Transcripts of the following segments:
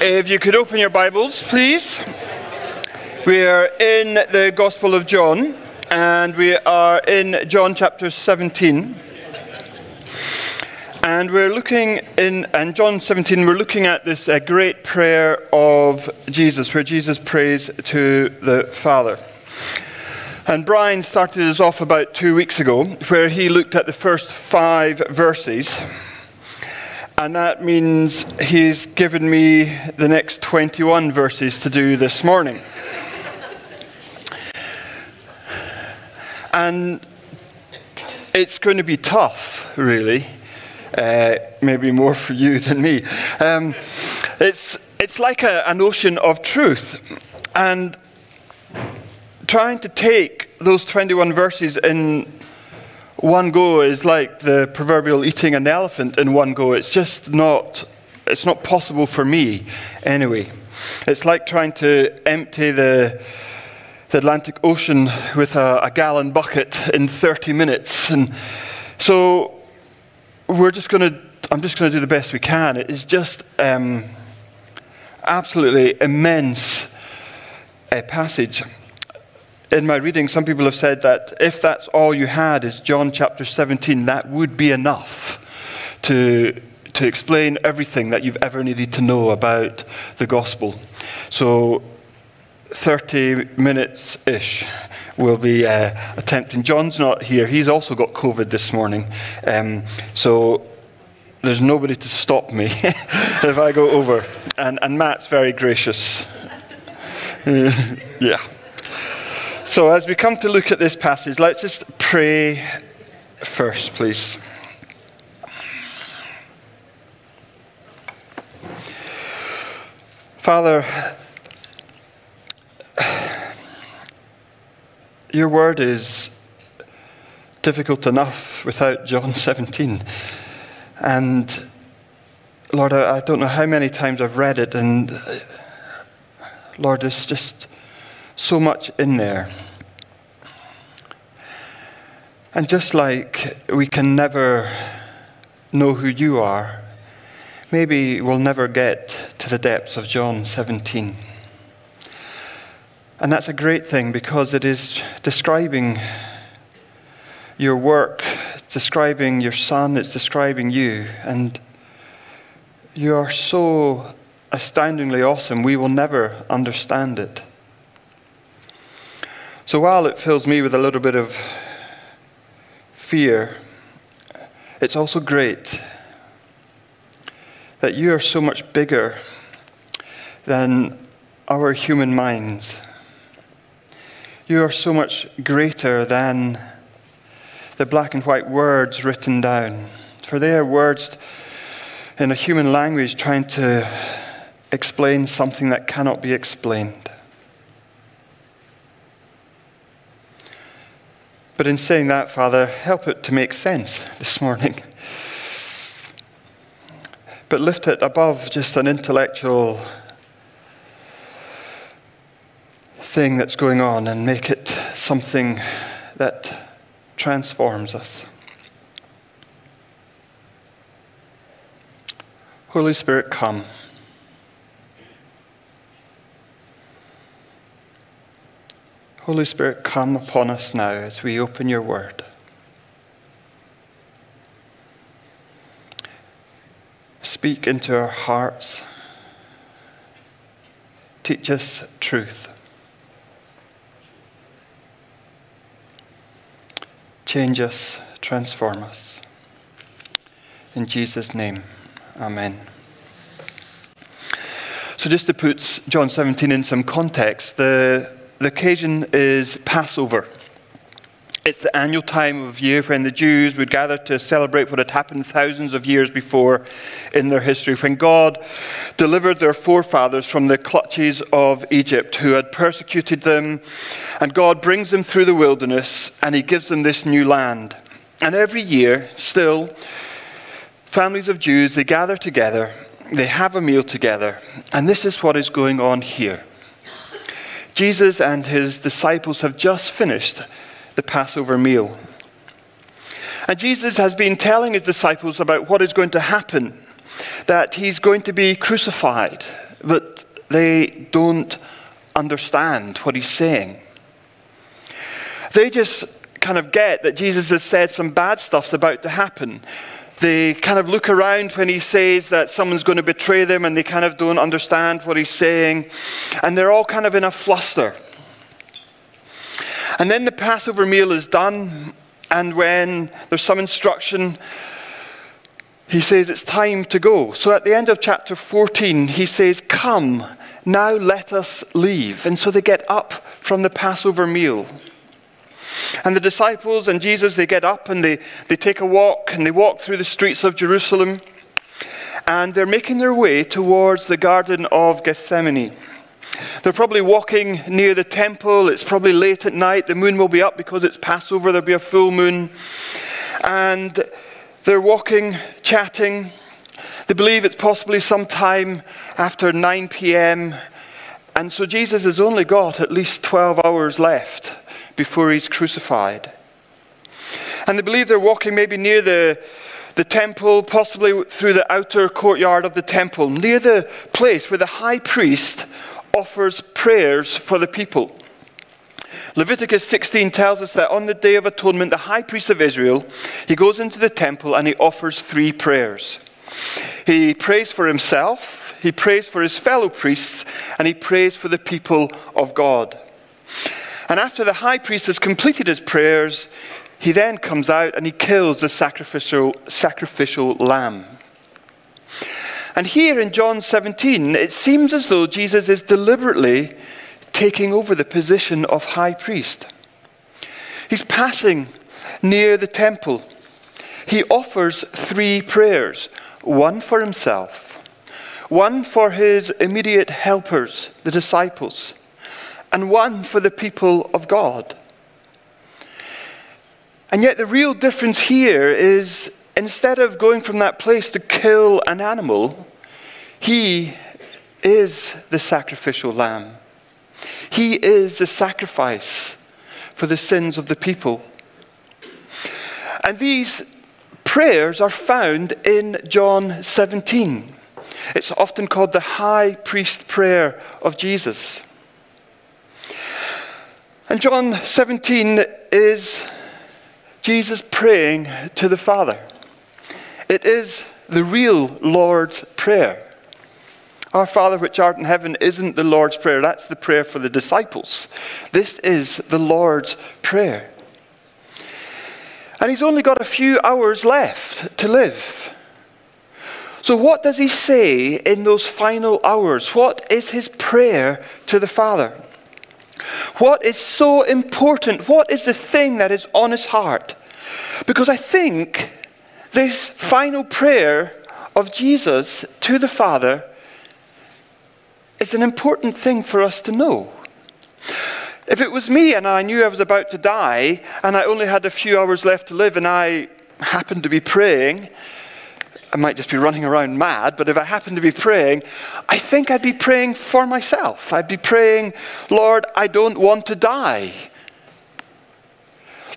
If you could open your Bibles, please. We are in the Gospel of John, and we are in John chapter 17. And we're looking in, John 17, we're looking at this uh, great prayer of Jesus, where Jesus prays to the Father. And Brian started us off about two weeks ago, where he looked at the first five verses. And that means he's given me the next 21 verses to do this morning. and it's going to be tough, really. Uh, maybe more for you than me. Um, it's, it's like a, an ocean of truth. And trying to take those 21 verses in one go is like the proverbial eating an elephant in one go. It's just not, it's not possible for me anyway. It's like trying to empty the, the Atlantic Ocean with a, a gallon bucket in 30 minutes. And so we're just going to, I'm just going to do the best we can. It is just um, absolutely immense a passage in my reading, some people have said that if that's all you had is John chapter 17, that would be enough to, to explain everything that you've ever needed to know about the gospel. So, 30 minutes ish will be uh, attempting. John's not here, he's also got COVID this morning. Um, so, there's nobody to stop me if I go over. And, and Matt's very gracious. yeah. So, as we come to look at this passage, let's just pray first, please. Father, your word is difficult enough without John 17. And Lord, I, don't know how many times I've read it, and uh, Lord, it's just so much in there. And just like we can never know who you are, maybe we'll never get to the depths of John 17. And that's a great thing because it is describing your work, it's describing your son, it's describing you. And you are so astoundingly awesome, we will never understand it. So while it fills me with a little bit of fear, it's also great that you are so much bigger than our human minds. You are so much greater than the black and white words written down. For they are words in a human language trying to explain something that cannot be explained. But in saying that, Father, help it to make sense this morning. But lift it above just an intellectual thing that's going on and make it something that transforms us. Holy Spirit, come. Holy Spirit, come upon us now as we open your word. Speak into our hearts. Teach us truth. Change us, transform us. In Jesus' name, amen. So, just to put John 17 in some context, the the occasion is Passover. It's the annual time of year when the Jews would gather to celebrate what had happened thousands of years before in their history, when God delivered their forefathers from the clutches of Egypt, who had persecuted them. And God brings them through the wilderness and He gives them this new land. And every year, still, families of Jews, they gather together, they have a meal together. And this is what is going on here. Jesus and his disciples have just finished the Passover meal. And Jesus has been telling his disciples about what is going to happen that he's going to be crucified but they don't understand what he's saying. They just kind of get that Jesus has said some bad stuff's about to happen. They kind of look around when he says that someone's going to betray them and they kind of don't understand what he's saying. And they're all kind of in a fluster. And then the Passover meal is done, and when there's some instruction, he says it's time to go. So at the end of chapter 14, he says, Come, now let us leave. And so they get up from the Passover meal. And the disciples and Jesus, they get up and they, they take a walk and they walk through the streets of Jerusalem. And they're making their way towards the Garden of Gethsemane. They're probably walking near the temple. It's probably late at night. The moon will be up because it's Passover. There'll be a full moon. And they're walking, chatting. They believe it's possibly sometime after 9 p.m. And so Jesus has only got at least 12 hours left before he's crucified. And they believe they're walking maybe near the, the temple, possibly through the outer courtyard of the temple, near the place where the high priest offers prayers for the people. Leviticus 16 tells us that on the Day of Atonement, the high priest of Israel, he goes into the temple and he offers three prayers. He prays for himself, he prays for his fellow priests, and he prays for the people of God. And after the high priest has completed his prayers, he then comes out and he kills the sacrificial, sacrificial lamb. And here in John 17, it seems as though Jesus is deliberately taking over the position of high priest. He's passing near the temple. He offers three prayers one for himself, one for his immediate helpers, the disciples, and one for the people of God. And yet, the real difference here is instead of going from that place to kill an animal, he is the sacrificial lamb. He is the sacrifice for the sins of the people. And these prayers are found in John 17. It's often called the high priest prayer of Jesus. And John 17 is Jesus praying to the Father. It is the real Lord's Prayer. Our Father which art in heaven isn't the Lord's Prayer, that's the prayer for the disciples. This is the Lord's Prayer. And he's only got a few hours left to live. So, what does he say in those final hours? What is his prayer to the Father? What is so important? What is the thing that is on his heart? Because I think this final prayer of Jesus to the Father is an important thing for us to know. If it was me and I knew I was about to die and I only had a few hours left to live and I happened to be praying, I might just be running around mad, but if I happen to be praying, I think I'd be praying for myself. I'd be praying, Lord, I don't want to die.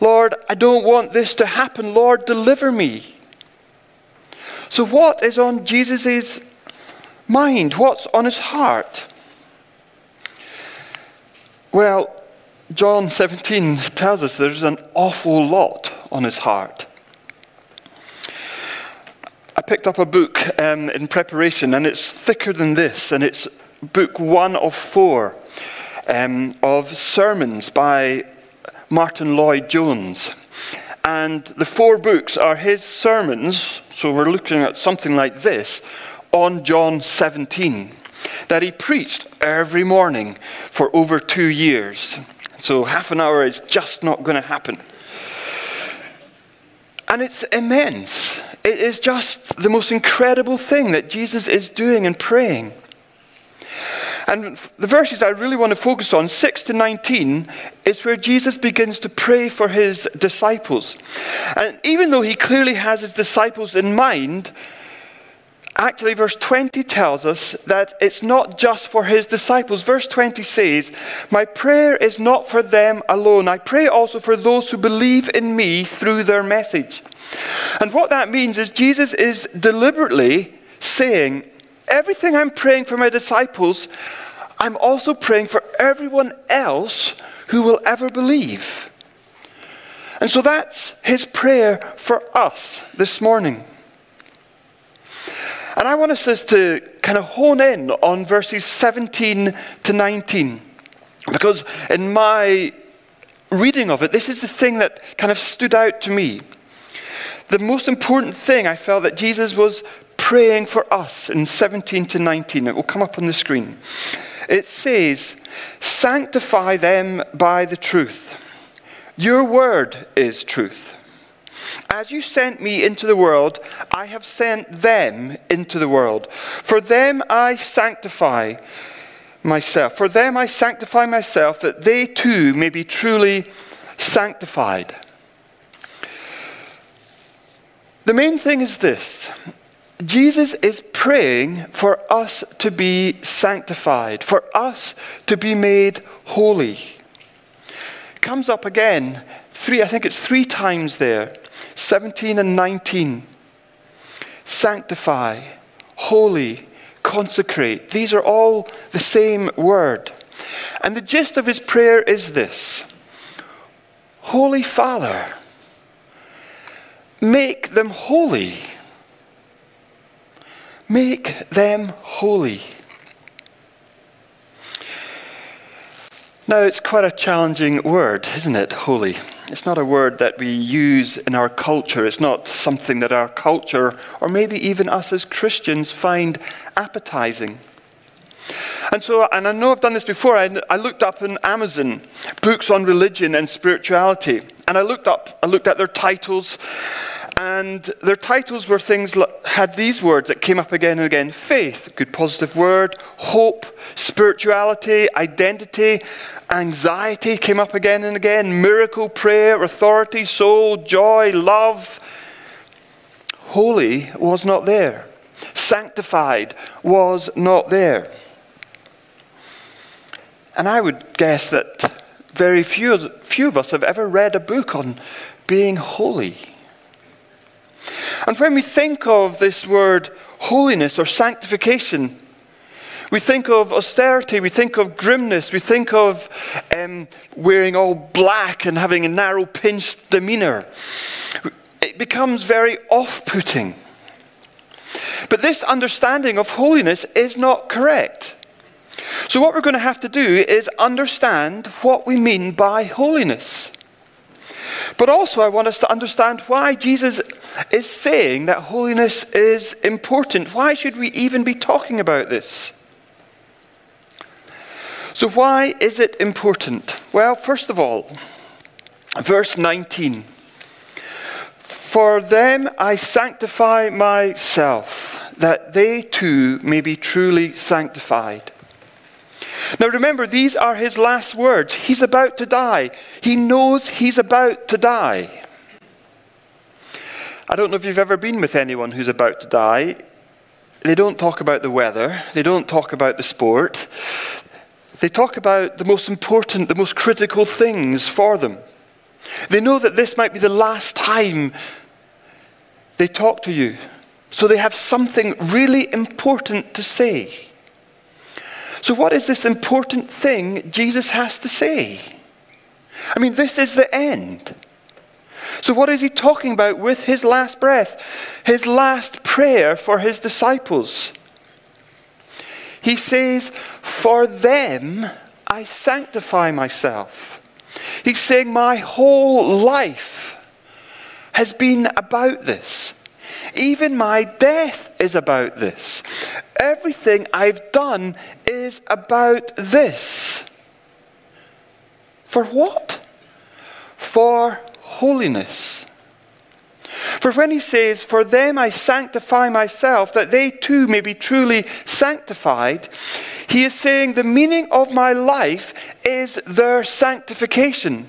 Lord, I don't want this to happen. Lord, deliver me. So, what is on Jesus' mind? What's on his heart? Well, John 17 tells us there's an awful lot on his heart. I picked up a book um, in preparation, and it's thicker than this, and it's book one of four um, of sermons by Martyn Lloyd-Jones. And the four books are his sermons, so we're looking at something like this, on John 17, that he preached every morning for over two years. So half an hour is just not going to happen. And it's immense. It is just the most incredible thing that Jesus is doing and praying. And the verses I really want to focus on, 6 to 19, is where Jesus begins to pray for his disciples. And even though he clearly has his disciples in mind, actually, verse 20 tells us that it's not just for his disciples. Verse 20 says, My prayer is not for them alone. I pray also for those who believe in me through their message. And what that means is Jesus is deliberately saying, everything I'm praying for my disciples, I'm also praying for everyone else who will ever believe. And so that's his prayer for us this morning. And I want us to kind of hone in on verses 17 to 19. Because in my reading of it, this is the thing that kind of stood out to me. The most important thing I felt that Jesus was praying for us in 17 to 19. It will come up on the screen. It says, Sanctify them by the truth. Your word is truth. As you sent me into the world, I have sent them into the world. For them I sanctify myself. For them I sanctify myself, that they too may be truly sanctified. The main thing is this Jesus is praying for us to be sanctified, for us to be made holy comes up again, three, I think it's three times there 17 and 19. Sanctify, holy, consecrate. These are all the same word. And the gist of his prayer is this Holy Father, make them holy. Make them holy. Now, it's quite a challenging word, isn't it? Holy. It's not a word that we use in our culture. It's not something that our culture, or maybe even us as Christians, find appetizing. And so, and I know I've done this before, I, I, looked up in Amazon books on religion and spirituality. And I looked up, I looked at their titles, and their titles were things had these words that came up again and again faith, good positive word, hope, spirituality, identity, anxiety came up again and again, miracle, prayer, authority, soul, joy, love. Holy was not there. Sanctified was not there. And I would guess that very few, few of us have ever read a book on being holy. And when we think of this word holiness or sanctification, we think of austerity, we think of grimness, we think of um, wearing all black and having a narrow, pinched demeanor. It becomes very off putting. But this understanding of holiness is not correct. So, what we're going to have to do is understand what we mean by holiness. But also, I want us to understand why Jesus is saying that holiness is important. Why should we even be talking about this? So, why is it important? Well, first of all, verse 19 For them I sanctify myself, that they too may be truly sanctified. Now remember, these are his last words. He's about to die. He knows he's about to die. I don't know if you've ever been with anyone who's about to die. They don't talk about the weather, they don't talk about the sport. They talk about the most important, the most critical things for them. They know that this might be the last time they talk to you. So they have something really important to say. So, what is this important thing Jesus has to say? I mean, this is the end. So, what is he talking about with his last breath? His last prayer for his disciples. He says, For them I sanctify myself. He's saying, My whole life has been about this. Even my death is about this. Everything I've done is about this. For what? For holiness. For when he says, For them I sanctify myself, that they too may be truly sanctified, he is saying the meaning of my life is their sanctification,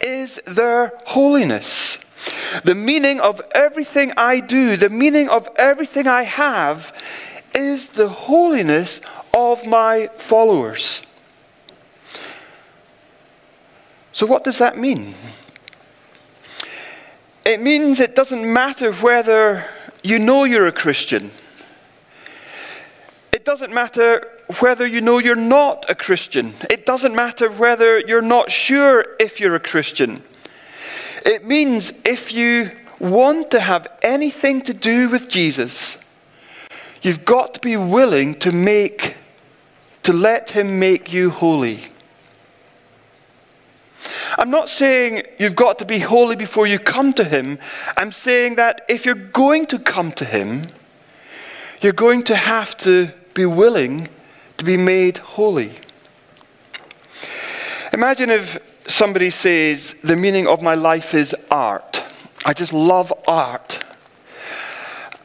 is their holiness. The meaning of everything I do, the meaning of everything I have, is the holiness of my followers. So, what does that mean? It means it doesn't matter whether you know you're a Christian. It doesn't matter whether you know you're not a Christian. It doesn't matter whether you're not sure if you're a Christian. It means if you want to have anything to do with Jesus, you've got to be willing to make, to let Him make you holy. I'm not saying you've got to be holy before you come to Him. I'm saying that if you're going to come to Him, you're going to have to be willing to be made holy. Imagine if somebody says, The meaning of my life is art. I just love art.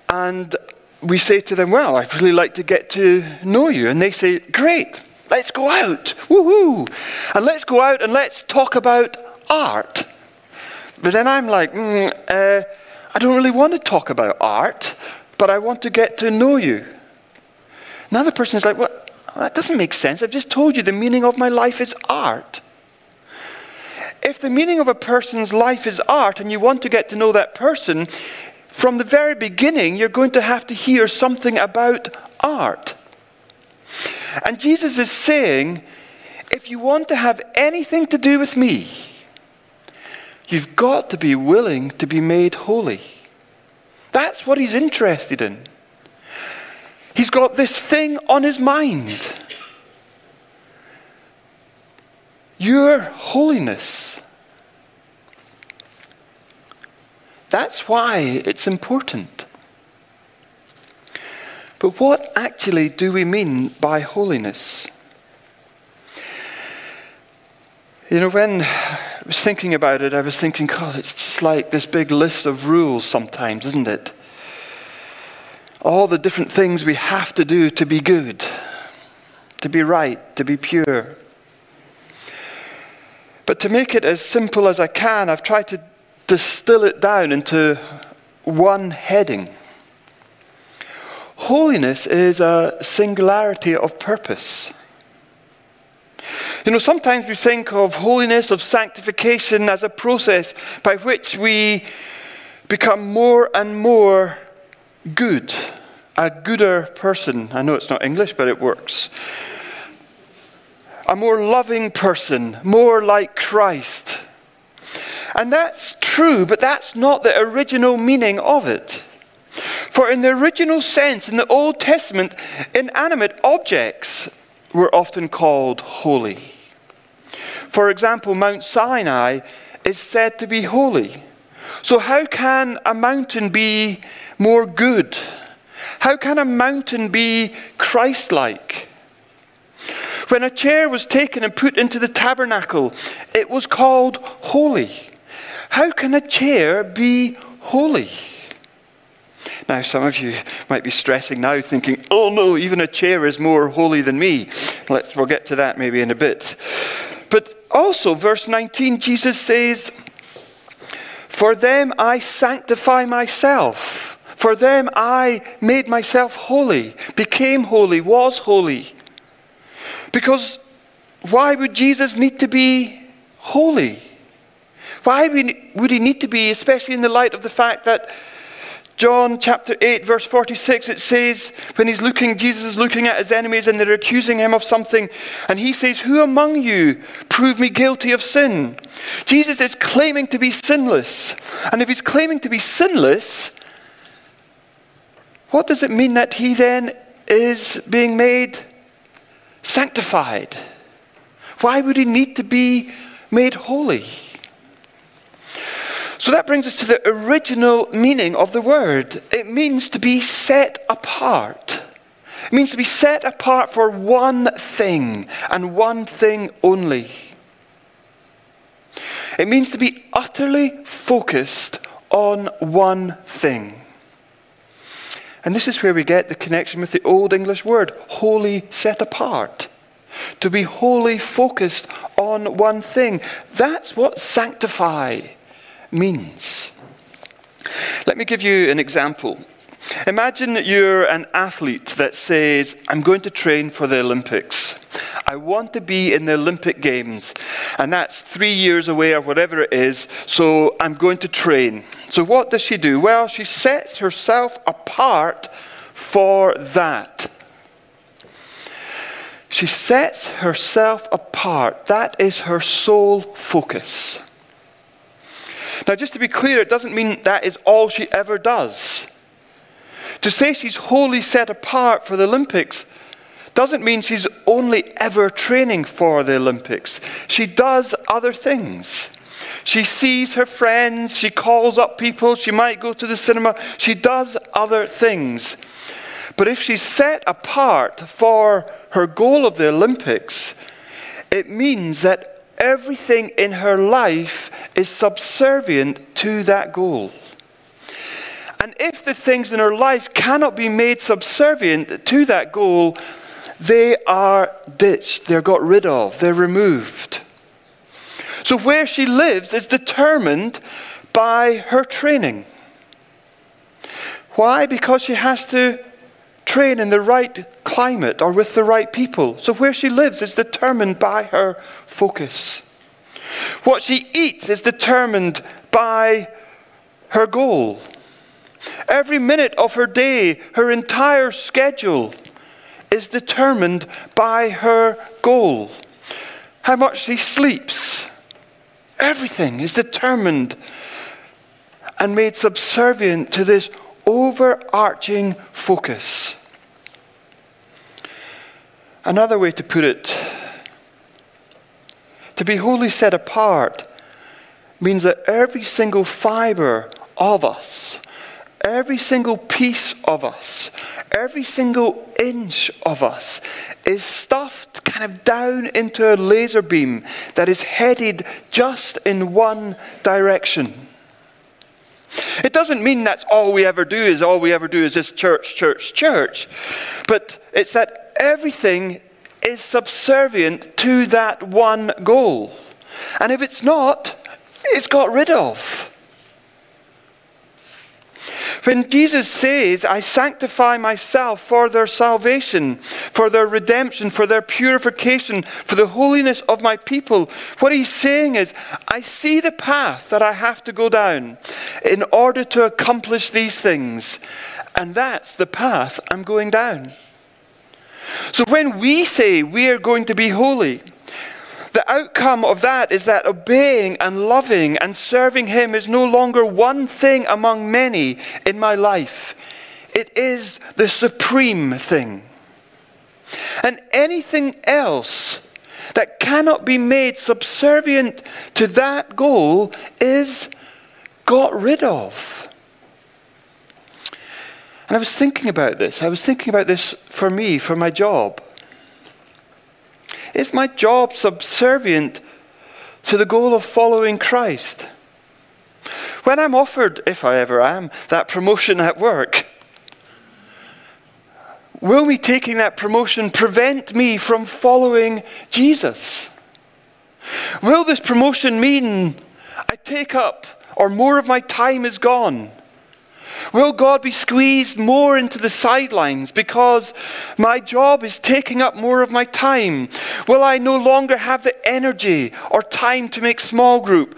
And we say to them, Well, I'd really like to get to know you. And they say, Great, let's go out. Woohoo! And let's go out and let's talk about art. But then I'm like, mm, uh, I don't really want to talk about art, but I want to get to know you. Another person is like, Well, that doesn't make sense. I've just told you the meaning of my life is art. If the meaning of a person's life is art and you want to get to know that person, from the very beginning, you're going to have to hear something about art. And Jesus is saying, if you want to have anything to do with me, you've got to be willing to be made holy. That's what he's interested in. He's got this thing on his mind. Your holiness. That's why it's important. But what actually do we mean by holiness? You know, when I was thinking about it, I was thinking, God, it's just like this big list of rules sometimes, isn't it? All the different things we have to do to be good, to be right, to be pure. But to make it as simple as I can, I've tried to distill it down into one heading. Holiness is a singularity of purpose. You know, sometimes we think of holiness, of sanctification, as a process by which we become more and more good, a gooder person. I know it's not English, but it works. A more loving person, more like Christ. And that's true, but that's not the original meaning of it. For in the original sense, in the Old Testament, inanimate objects were often called holy. For example, Mount Sinai is said to be holy. So, how can a mountain be more good? How can a mountain be Christ like? When a chair was taken and put into the tabernacle, it was called holy. How can a chair be holy? Now, some of you might be stressing now, thinking, oh no, even a chair is more holy than me. Let's, we'll get to that maybe in a bit. But also, verse 19, Jesus says, For them I sanctify myself. For them I made myself holy, became holy, was holy. Because why would Jesus need to be holy? Why would he need to be, especially in the light of the fact that John chapter 8, verse 46, it says, when he's looking, Jesus is looking at his enemies and they're accusing him of something, and he says, Who among you prove me guilty of sin? Jesus is claiming to be sinless. And if he's claiming to be sinless, what does it mean that he then is being made sanctified? Why would he need to be made holy? So that brings us to the original meaning of the word. It means to be set apart. It means to be set apart for one thing and one thing only. It means to be utterly focused on one thing. And this is where we get the connection with the Old English word, wholly set apart. To be wholly focused on one thing. That's what sanctify means. Let me give you an example. Imagine that you're an athlete that says, I'm going to train for the Olympics. I want to be in the Olympic Games, and that's three years away or whatever it is, so I'm going to train. So, what does she do? Well, she sets herself apart for that. She sets herself apart. That is her sole focus. Now, just to be clear, it doesn't mean that is all she ever does. To say she's wholly set apart for the Olympics doesn't mean she's only ever training for the Olympics. She does other things. She sees her friends, she calls up people, she might go to the cinema, she does other things. But if she's set apart for her goal of the Olympics, it means that everything in her life is subservient to that goal. And if the things in her life cannot be made subservient to that goal, they are ditched, they're got rid of, they're removed. So where she lives is determined by her training. Why? Because she has to train in the right climate or with the right people. So where she lives is determined by her focus. What she eats is determined by her goal. Every minute of her day, her entire schedule is determined by her goal. How much she sleeps, everything is determined and made subservient to this overarching focus. Another way to put it, to be wholly set apart means that every single fiber of us, every single piece of us, every single inch of us is stuffed kind of down into a laser beam that is headed just in one direction. It doesn't mean that's all we ever do is all we ever do is this church, church, church. But it's that everything is subservient to that one goal. And if it's not, it's got rid of. When Jesus says, I sanctify myself for their salvation, for their redemption, for their purification, for the holiness of my people, what he's saying is, I see the path that I have to go down in order to accomplish these things. And that's the path I'm going down. So when we say we are going to be holy, the outcome of that is that obeying and loving and serving Him is no longer one thing among many in my life. It is the supreme thing. And anything else that cannot be made subservient to that goal is got rid of. And I was thinking about this. I was thinking about this for me, for my job. Is my job subservient to the goal of following Christ? When I'm offered, if I ever am, that promotion at work, will me taking that promotion prevent me from following Jesus? Will this promotion mean I take up or more of my time is gone? Will God be squeezed more into the sidelines because my job is taking up more of my time? Will I no longer have the energy or time to make small group?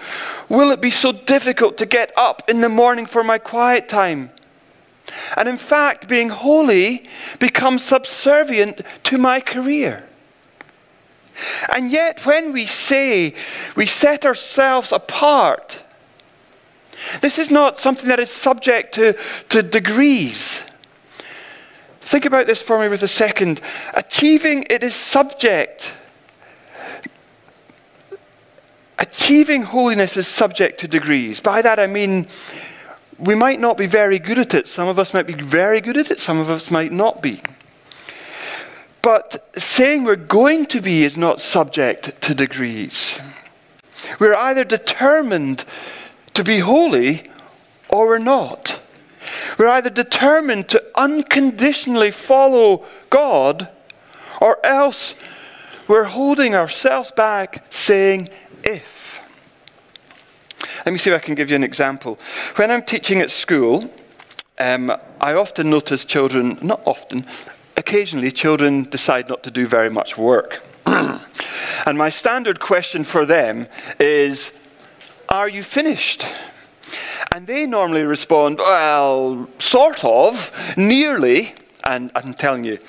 Will it be so difficult to get up in the morning for my quiet time? And in fact, being holy becomes subservient to my career. And yet, when we say we set ourselves apart, this is not something that is subject to, to degrees. Think about this for me with a second. Achieving it is subject. Achieving holiness is subject to degrees. By that I mean we might not be very good at it. Some of us might be very good at it, some of us might not be. But saying we're going to be is not subject to degrees. We're either determined to be holy or we're not. We're either determined to unconditionally follow God or else we're holding ourselves back saying, if. Let me see if I can give you an example. When I'm teaching at school, um, I often notice children, not often, occasionally children decide not to do very much work. and my standard question for them is, are you finished? And they normally respond, Well, sort of, nearly. And I'm telling you,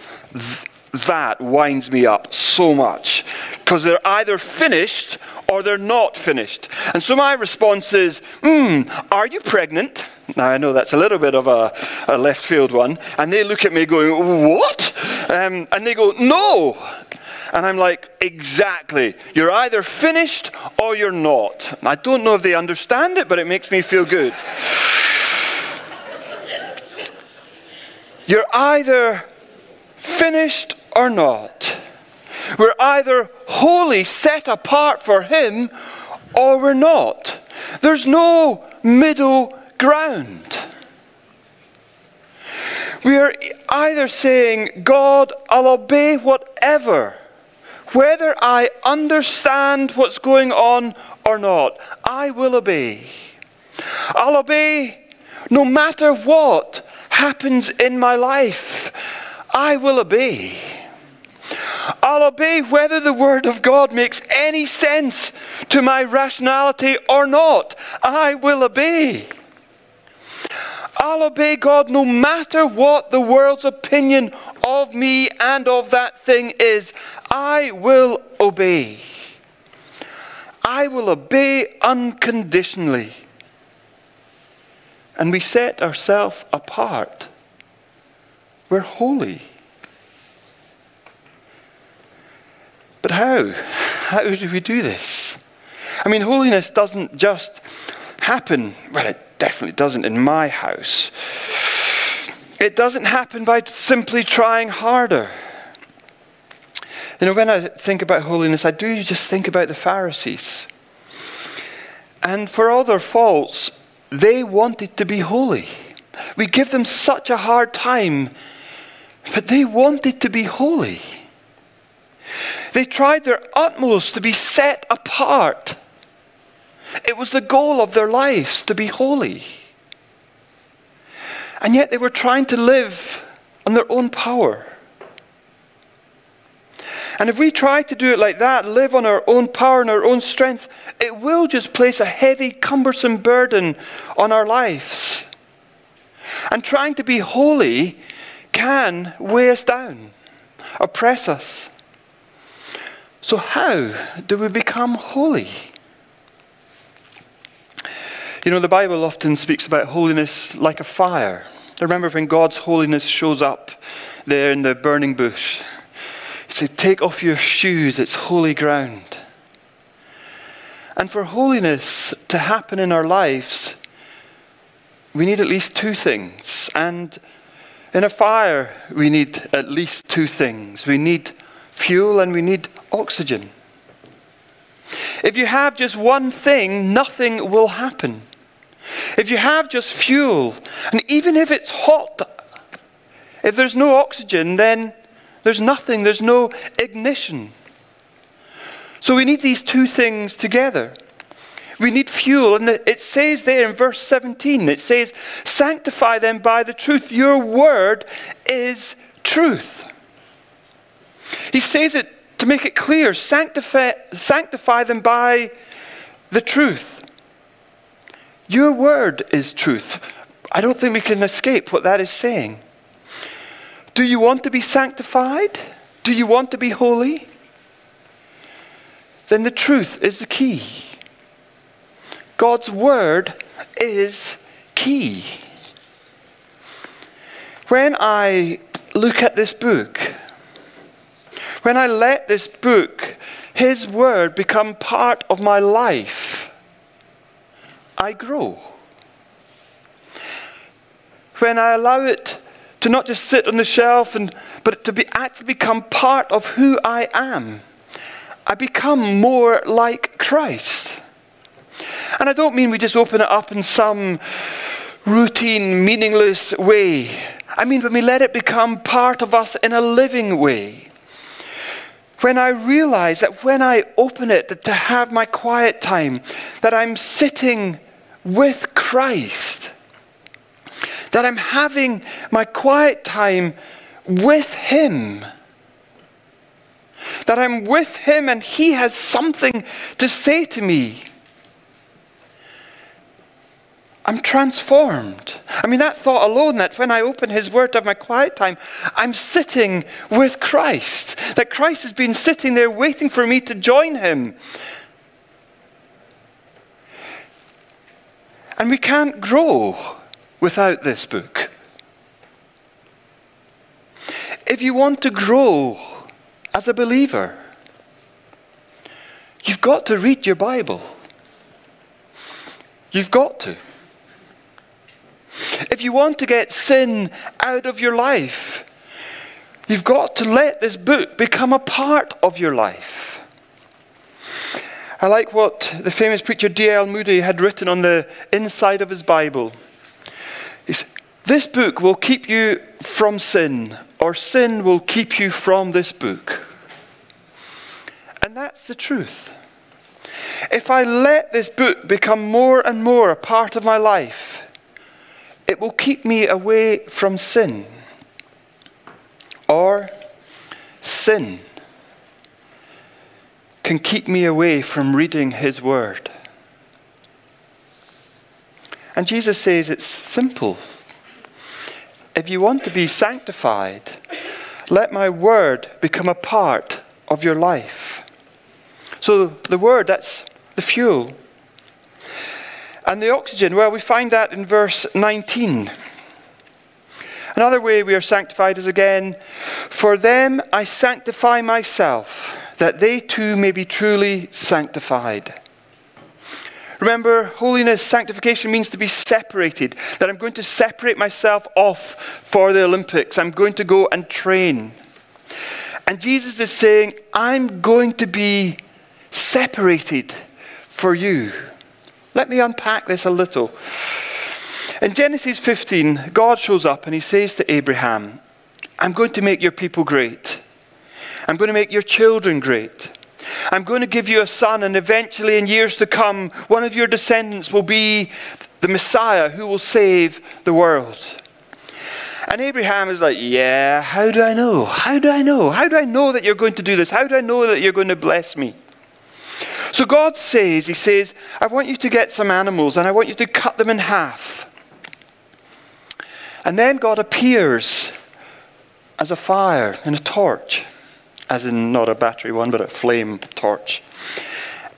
that winds me up so much because they're either finished or they're not finished. And so my response is, hmm, are you pregnant? Now I know that's a little bit of a, a left field one. And they look at me going, what? Um, and they go, no. And I'm like, exactly. You're either finished or you're not. I don't know if they understand it, but it makes me feel good. You're either finished or not. We're either wholly set apart for Him or we're not. There's no middle ground. We are either saying, God, I'll obey whatever, whether I understand what's going on or not, I will obey. I'll obey no matter what happens in my life. I will obey. I'll obey whether the Word of God makes any sense to my rationality or not. I will obey. I'll obey God no matter what the world's opinion of me and of that thing is. I will obey. I will obey unconditionally. And we set ourselves apart. We're holy. But how? How do we do this? I mean, holiness doesn't just happen. Well, it definitely doesn't in my house. It doesn't happen by simply trying harder. You know, when I think about holiness, I do just think about the Pharisees. And for all their faults, they wanted to be holy. We give them such a hard time, but they wanted to be holy. They tried their utmost to be set apart. It was the goal of their lives to be holy. And yet they were trying to live on their own power. And if we try to do it like that, live on our own power and our own strength, it will just place a heavy, cumbersome burden on our lives. And trying to be holy can weigh us down, oppress us. So, how do we become holy? You know, the Bible often speaks about holiness like a fire. I remember when God's holiness shows up there in the burning bush. He said, Take off your shoes, it's holy ground. And for holiness to happen in our lives, we need at least two things. And in a fire, we need at least two things. We need fuel and we need oxygen. If you have just one thing, nothing will happen. If you have just fuel, and even if it's hot, if there's no oxygen, then there's nothing, there's no ignition. So we need these two things together. We need fuel. And it says there in verse 17, it says, Sanctify them by the truth. Your word is truth. He says it to make it clear sanctify, sanctify them by the truth. Your word is truth. I don't think we can escape what that is saying. Do you want to be sanctified? Do you want to be holy? Then the truth is the key. God's word is key. When I look at this book, when I let this book, His Word, become part of my life, I grow. When I allow it to not just sit on the shelf, and, but to be, actually become part of who I am, I become more like Christ. And I don't mean we just open it up in some routine, meaningless way. I mean when we let it become part of us in a living way when I realize that when I open it to have my quiet time, that I'm sitting with Christ, that I'm having my quiet time with Him, that I'm with Him and He has something to say to me. I'm transformed. I mean, that thought alone, that when I open His Word of my quiet time, I'm sitting with Christ. That Christ has been sitting there waiting for me to join Him. And we can't grow without this book. If you want to grow as a believer, you've got to read your Bible. You've got to. If you want to get sin out of your life, you've got to let this book become a part of your life. I like what the famous preacher D.L. Moody had written on the inside of his Bible. This book will keep you from sin, or sin will keep you from this book. And that's the truth. If I let this book become more and more a part of my life, it will keep me away from sin. Or sin can keep me away from reading His Word. And Jesus says it's simple. If you want to be sanctified, let my Word become a part of your life. So the Word, that's the fuel. And the oxygen, well, we find that in verse 19. Another way we are sanctified is again, For them I sanctify myself, that they too may be truly sanctified. Remember, holiness, sanctification means to be separated, that I'm going to separate myself off for the Olympics. I'm going to go and train. And Jesus is saying, I'm going to be separated for you. Let me unpack this a little. In Genesis 15, God shows up and he says to Abraham, I'm going to make your people great. I'm going to make your children great. I'm going to give you a son, and eventually, in years to come, one of your descendants will be the Messiah who will save the world. And Abraham is like, Yeah, how do I know? How do I know? How do I know that you're going to do this? How do I know that you're going to bless me? So God says, He says, I want you to get some animals and I want you to cut them in half. And then God appears as a fire and a torch, as in not a battery one, but a flame torch.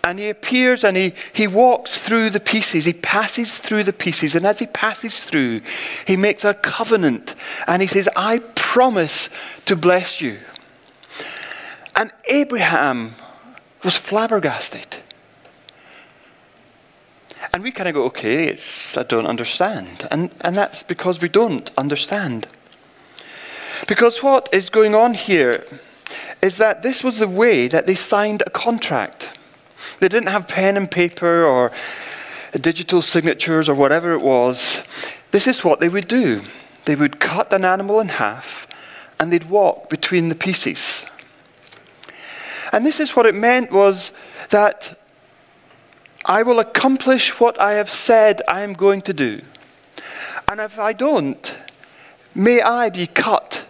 And he appears and he, he walks through the pieces. He passes through the pieces. And as he passes through, he makes a covenant. And he says, I promise to bless you. And Abraham was flabbergasted. And we kind of go, okay, I don't understand. And, and that's because we don't understand. Because what is going on here is that this was the way that they signed a contract. They didn't have pen and paper or digital signatures or whatever it was. This is what they would do they would cut an animal in half and they'd walk between the pieces. And this is what it meant was that I will accomplish what I have said I am going to do. And if I don't, may I be cut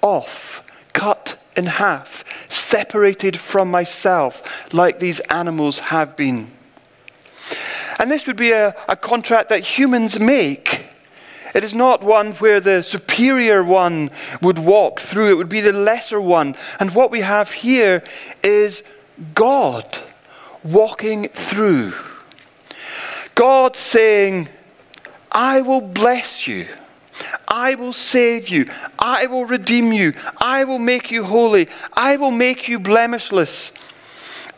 off, cut in half, separated from myself, like these animals have been. And this would be a, a contract that humans make it is not one where the superior one would walk through, it would be the lesser one. And what we have here is God walking through. God saying, I will bless you. I will save you. I will redeem you. I will make you holy. I will make you blemishless.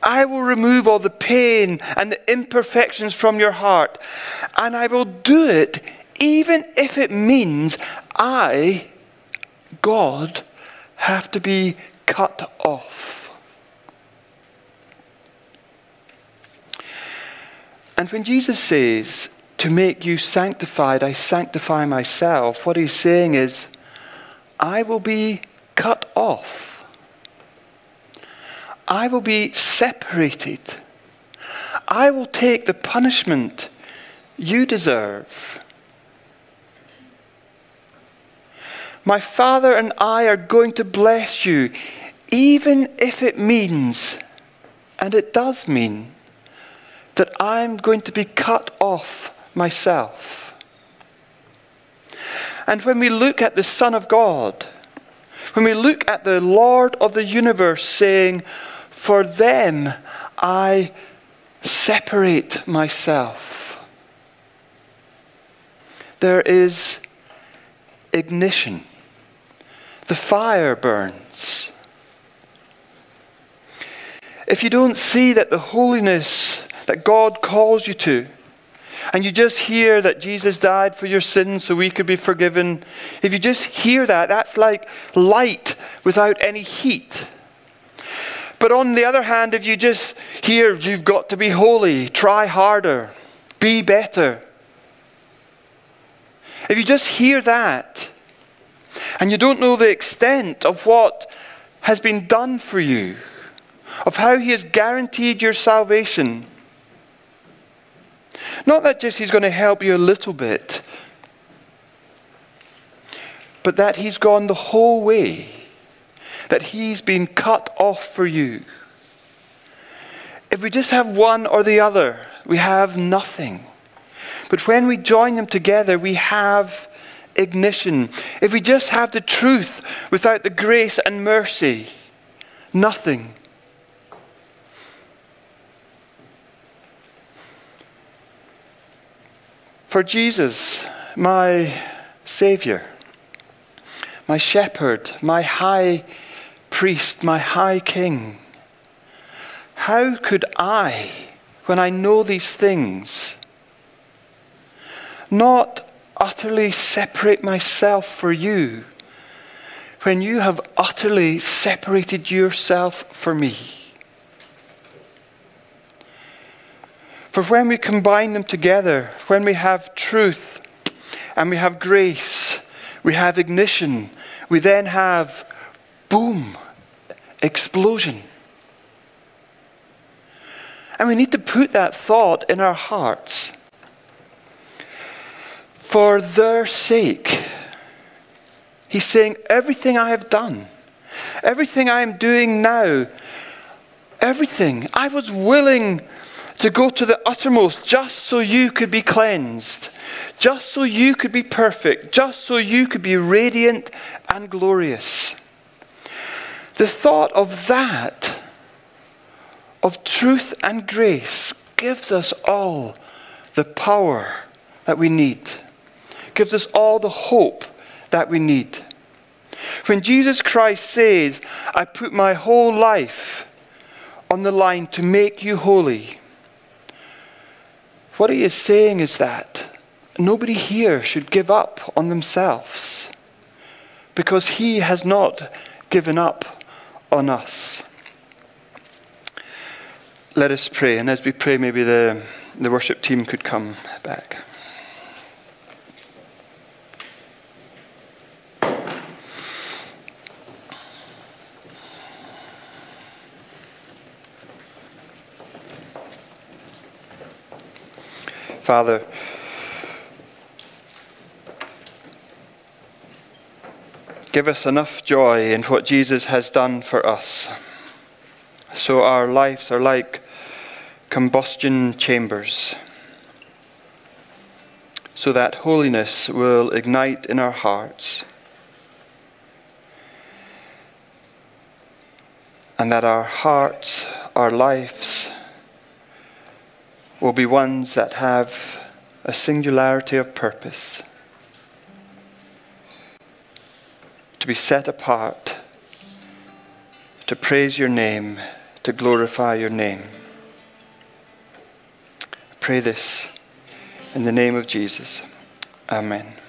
I will remove all the pain and the imperfections from your heart. And I will do it even if it means I, God, have to be cut off. And when Jesus says, to make you sanctified, I sanctify myself, what he's saying is, I will be cut off. I will be separated. I will take the punishment you deserve. My Father and I are going to bless you, even if it means, and it does mean, that I'm going to be cut off myself. And when we look at the Son of God, when we look at the Lord of the universe saying, For them I separate myself, there is ignition. The fire burns. If you don't see that the holiness that God calls you to, and you just hear that Jesus died for your sins so we could be forgiven, if you just hear that, that's like light without any heat. But on the other hand, if you just hear you've got to be holy, try harder, be better, if you just hear that, and you don't know the extent of what has been done for you, of how He has guaranteed your salvation, not that just He's going to help you a little bit, but that He's gone the whole way, that He's been cut off for you. If we just have one or the other, we have nothing. But when we join them together, we have ignition. If we just have the truth without the grace and mercy, nothing. For Jesus, my Savior, my shepherd, my high priest, my high king, how could I, when I know these things, not utterly separate myself for you when you have utterly separated yourself for me? For when we combine them together, when we have truth and we have grace, we have ignition, we then have boom, explosion. And we need to put that thought in our hearts. For their sake, he's saying, everything I have done, everything I am doing now, everything, I was willing to go to the uttermost just so you could be cleansed, just so you could be perfect, just so you could be radiant and glorious. The thought of that, of truth and grace, gives us all the power that we need, gives us all the hope that we need. When Jesus Christ says, I put my whole life on the line to make you holy, what he is saying is that nobody here should give up on themselves because he has not given up on us. Let us pray, and as we pray, maybe the, the worship team could come back. Father, give us enough joy in what Jesus has done for us. So our lives are like combustion chambers, so that holiness will ignite in our hearts. And that our hearts, our lives, will be ones that have a singularity of purpose. To be set apart, to praise your name, to glorify your name. I pray this in the name of Jesus. Amen.